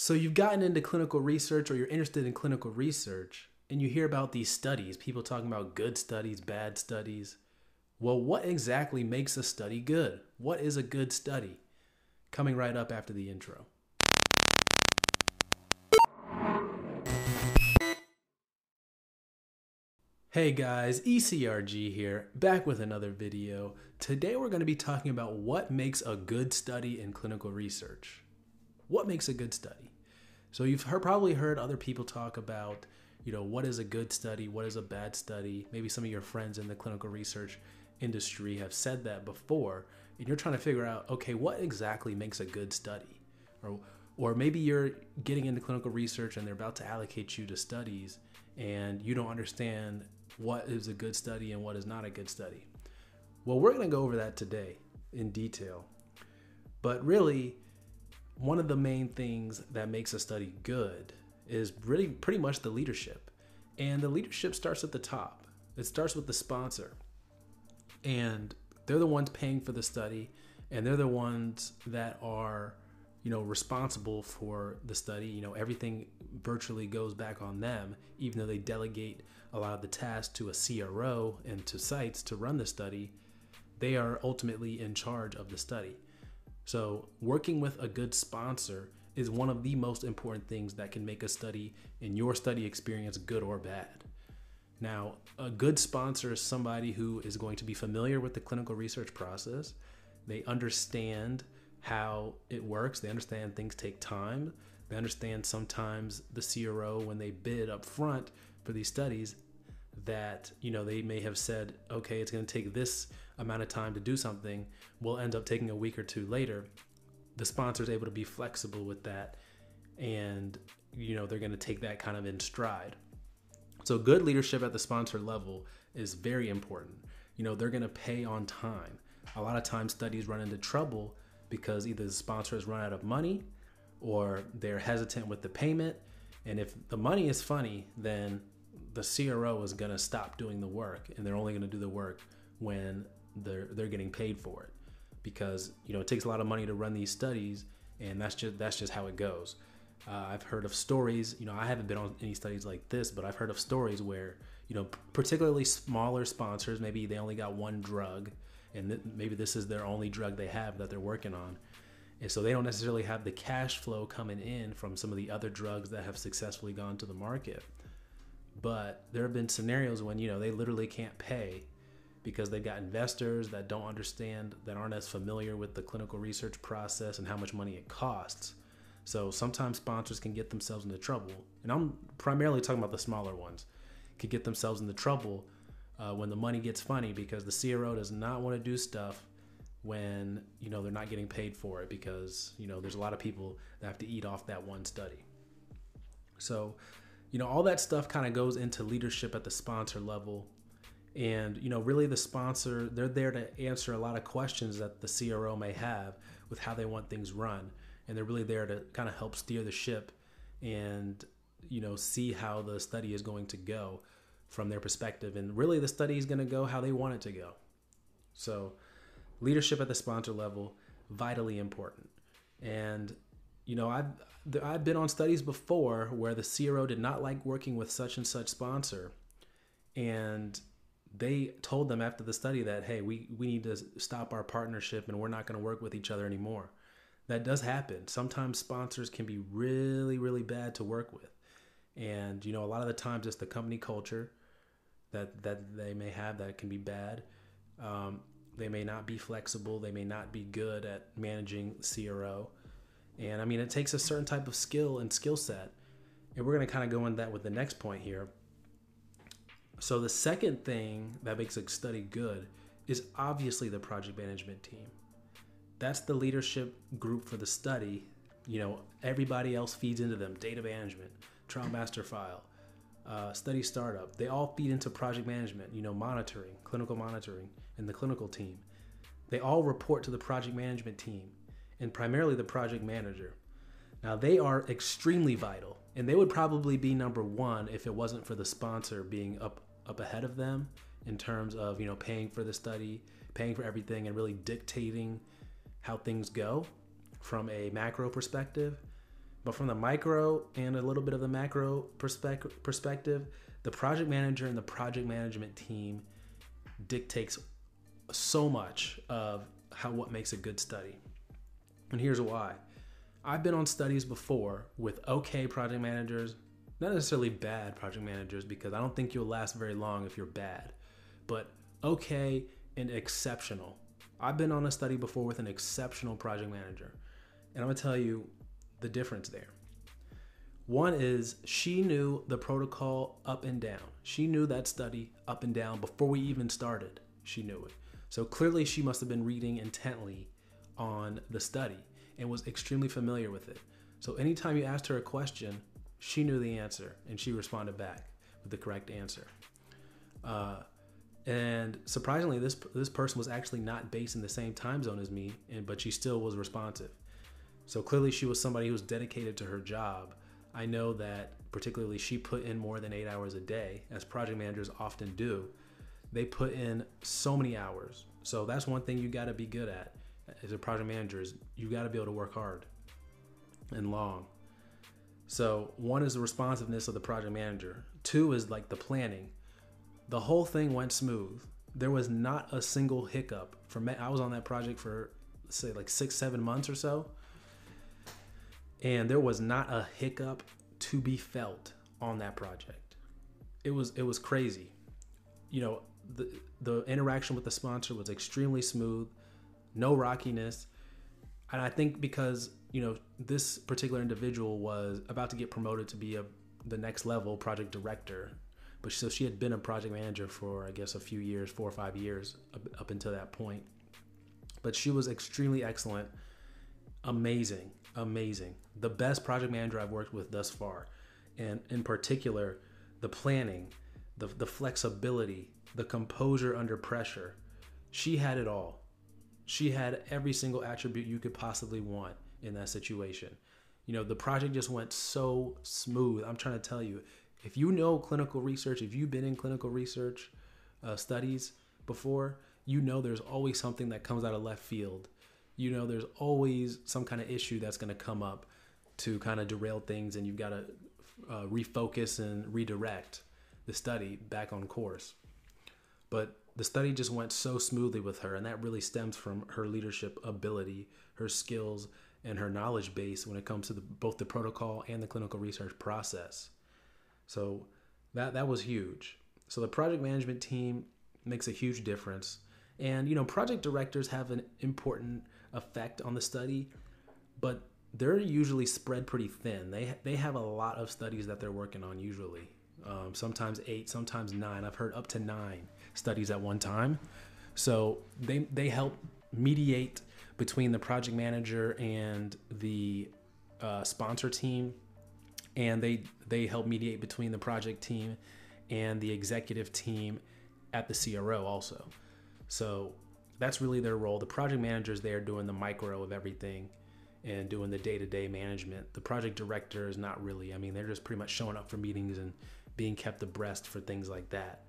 So you've gotten into clinical research or you're interested in clinical research and you hear about these studies, people talking about good studies, bad studies. Well, what exactly makes a study good? What is a good study? Coming right up after the intro. Hey guys, ECRG here, back with another video. Today we're going to be talking about what makes a good study in clinical research. What makes a good study? So you've heard, probably heard other people talk about, you know, what is a good study, what is a bad study. Maybe some of your friends in the clinical research industry have said that before, and you're trying to figure out, okay, what exactly makes a good study, or or maybe you're getting into clinical research and they're about to allocate you to studies, and you don't understand what is a good study and what is not a good study. Well, we're going to go over that today in detail. But really, one of the main things that makes a study good is really pretty much the leadership. And the leadership starts at the top. It starts with the sponsor. And they're the ones paying for the study and they're the ones that are, you know, responsible for the study. You know, everything virtually goes back on them even though they delegate a lot of the tasks to a CRO and to sites to run the study. They are ultimately in charge of the study. So, working with a good sponsor is one of the most important things that can make a study in your study experience good or bad. Now, a good sponsor is somebody who is going to be familiar with the clinical research process. They understand how it works, they understand things take time. They understand sometimes the CRO, when they bid up front for these studies, that you know they may have said okay it's going to take this amount of time to do something will end up taking a week or two later the sponsor is able to be flexible with that and you know they're going to take that kind of in stride. So good leadership at the sponsor level is very important. You know they're going to pay on time. A lot of times studies run into trouble because either the sponsor has run out of money or they're hesitant with the payment. And if the money is funny then the CRO is going to stop doing the work and they're only going to do the work when they're they're getting paid for it because you know it takes a lot of money to run these studies and that's just that's just how it goes. Uh, I've heard of stories, you know, I haven't been on any studies like this, but I've heard of stories where, you know, particularly smaller sponsors, maybe they only got one drug and th- maybe this is their only drug they have that they're working on. And so they don't necessarily have the cash flow coming in from some of the other drugs that have successfully gone to the market. But there have been scenarios when, you know, they literally can't pay because they've got investors that don't understand, that aren't as familiar with the clinical research process and how much money it costs. So sometimes sponsors can get themselves into trouble. And I'm primarily talking about the smaller ones, could get themselves into trouble uh, when the money gets funny because the CRO does not want to do stuff when you know they're not getting paid for it because you know there's a lot of people that have to eat off that one study. So you know, all that stuff kind of goes into leadership at the sponsor level. And, you know, really the sponsor, they're there to answer a lot of questions that the CRO may have with how they want things run. And they're really there to kind of help steer the ship and, you know, see how the study is going to go from their perspective. And really the study is going to go how they want it to go. So, leadership at the sponsor level, vitally important. And you know, I've I've been on studies before where the CRO did not like working with such and such sponsor, and they told them after the study that hey, we we need to stop our partnership and we're not going to work with each other anymore. That does happen. Sometimes sponsors can be really really bad to work with, and you know, a lot of the times it's the company culture that that they may have that can be bad. Um, they may not be flexible. They may not be good at managing CRO and I mean, it takes a certain type of skill and skill set. And we're going to kind of go into that with the next point here. So, the second thing that makes a study good is obviously the project management team. That's the leadership group for the study. You know, everybody else feeds into them data management, trial master file, uh, study startup. They all feed into project management, you know, monitoring, clinical monitoring, and the clinical team. They all report to the project management team and primarily the project manager. Now, they are extremely vital, and they would probably be number one if it wasn't for the sponsor being up, up ahead of them in terms of you know paying for the study, paying for everything, and really dictating how things go from a macro perspective. But from the micro and a little bit of the macro perspective, perspective, the project manager and the project management team dictates so much of how what makes a good study. And here's why. I've been on studies before with okay project managers, not necessarily bad project managers, because I don't think you'll last very long if you're bad, but okay and exceptional. I've been on a study before with an exceptional project manager, and I'm gonna tell you the difference there. One is she knew the protocol up and down. She knew that study up and down before we even started. She knew it. So clearly, she must have been reading intently on the study and was extremely familiar with it. So anytime you asked her a question, she knew the answer and she responded back with the correct answer. Uh, and surprisingly, this this person was actually not based in the same time zone as me, and but she still was responsive. So clearly, she was somebody who was dedicated to her job. I know that particularly she put in more than eight hours a day, as project managers often do. They put in so many hours. So that's one thing you got to be good at as a project manager is you got to be able to work hard and long. So one is the responsiveness of the project manager. Two is like the planning. The whole thing went smooth. There was not a single hiccup. For me, I was on that project for say like six, seven months or so, and there was not a hiccup to be felt on that project. It was it was crazy. You know, the the interaction with the sponsor was extremely smooth no rockiness. And I think because, you know, this particular individual was about to get promoted to be a the next level project director. But so she had been a project manager for I guess a few years, 4 or 5 years up, until that point. But she was extremely excellent, amazing, amazing. The best project manager I've worked with thus far. And in particular, the planning, the, the flexibility, the composure under pressure. She had it all she had every single attribute you could possibly want in that situation. You know, the project just went so smooth. I'm trying to tell you, if you know clinical research, if you've been in clinical research uh, studies before, you know there's always something that comes out of left field. You know, there's always some kind of issue that's going to come up to kind of derail things, and you've got to uh, refocus and redirect the study back on course. But the study just went so smoothly with her, and that really stems from her leadership ability, her skills, and her knowledge base when it comes to the, both the protocol and the clinical research process. So that that was huge. So the project management team makes a huge difference, and you know project directors have an important effect on the study, but they're usually spread pretty thin. They they have a lot of studies that they're working on usually. Um, sometimes eight, sometimes nine. I've heard up to nine studies at one time. So they they help mediate between the project manager and the uh, sponsor team, and they they help mediate between the project team and the executive team at the CRO also. So that's really their role. The project manager is there doing the micro of everything and doing the day-to-day management. The project director is not really. I mean, they're just pretty much showing up for meetings and being kept abreast for things like that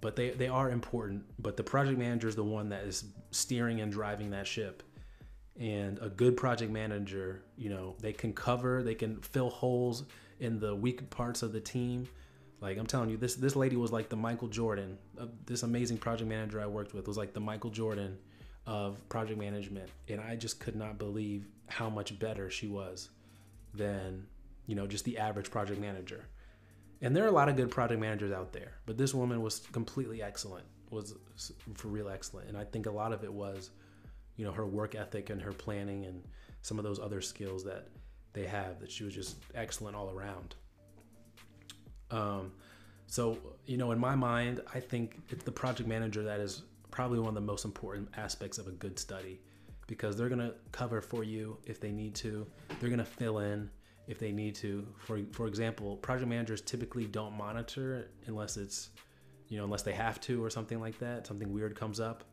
but they, they are important. But the project manager is the one that is steering and driving that ship. And a good project manager, you know, they can cover, they can fill holes in the weak parts of the team. Like I'm telling you, this this lady was like the Michael Jordan. Uh, this amazing project manager I worked with was like the Michael Jordan of project management, and I just could not believe how much better she was than you know just the average project manager. And there are a lot of good project managers out there, but this woman was completely excellent, was for real excellent. And I think a lot of it was, you know, her work ethic and her planning and some of those other skills that they have that she was just excellent all around. Um, so, you know, in my mind, I think it's the project manager that is probably one of the most important aspects of a good study because they're going to cover for you if they need to. They're going to fill in if they need to. For for example, project managers typically don't monitor unless it's you know unless they have to or something like that. Something weird comes up,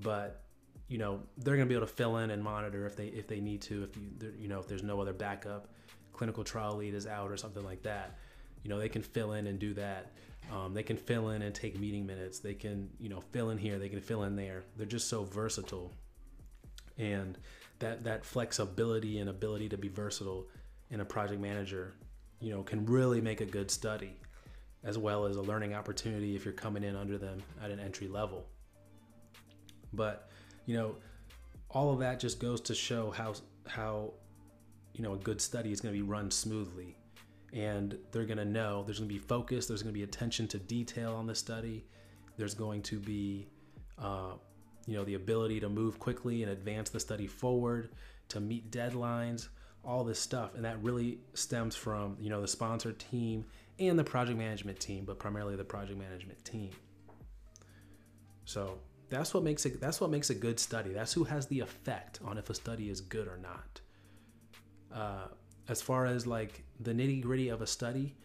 but you know they're going to be able to fill in and monitor if they if they need to. If you you know if there's no other backup, clinical trial lead is out or something like that. You know they can fill in and do that. Um, they can fill in and take meeting minutes. They can you know fill in here. They can fill in there. They're just so versatile, and that that flexibility and ability to be versatile and a project manager, you know, can really make a good study as well as a learning opportunity if you're coming in under them at an entry level. But, you know, all of that just goes to show how how you know a good study is going to be run smoothly. And they're going to know there's going to be focus there's going to be attention to detail on the study. There's going to be uh, you know the ability to move quickly and advance the study forward to meet deadlines all this stuff and that really stems from you know the sponsor team and the project management team but primarily the project management team. So that's what makes it that's what makes a good study. That's who has the effect on if a study is good or not. Uh, as far as like the nitty gritty of a study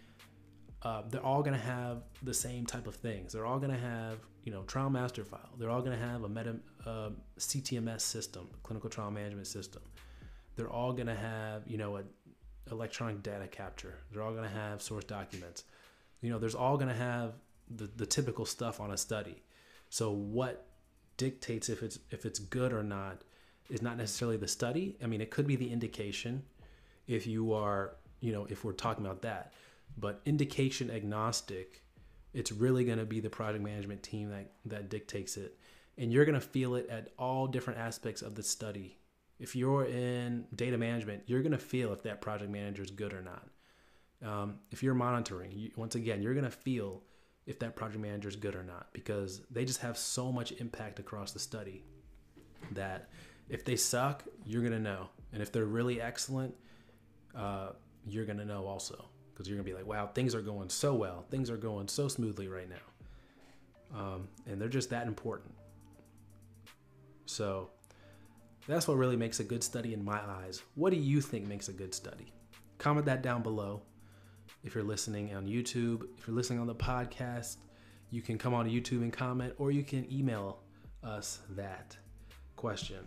uh, they're all going to have the same type of things. They're all going to have you know trial master file. They're all going to have a meta uh, ctms system clinical trial management system they're all going to have you know electronic data capture they're all going to have source documents you know there's all going to have the, the typical stuff on a study so what dictates if it's if it's good or not is not necessarily the study. I mean, it could be the indication if you are, you know, if we're talking about that. But indication agnostic, it's really going to be the project management team that that dictates it. And you're going to feel it at all different aspects of the study. If you're in data management, you're going to feel if that project manager is good or not. Um, if you're monitoring, you, once again, you're going to feel if that project manager is good or not because they just have so much impact across the study that if they suck, you're going to know. And if they're really excellent, uh, you're going to know also because you're going to be like, wow, things are going so well. Things are going so smoothly right now. Um, and they're just that important. So that's what really makes a good study in my eyes. What do you think makes a good study? Comment that down below if you're listening on YouTube, if you're listening on the podcast, you can come on YouTube and comment, or you can email us that question.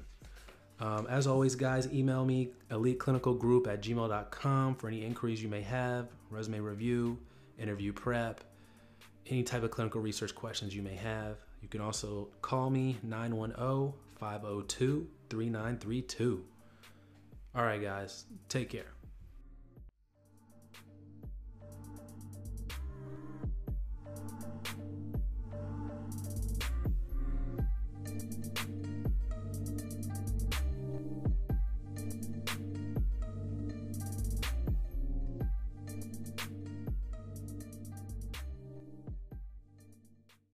Um, as always, guys, email me eliteclinicalgroup at gmail.com for any inquiries you may have, resume review, interview prep, any type of clinical research questions you may have. You can also call me 910 502 3932. All right, guys, take care.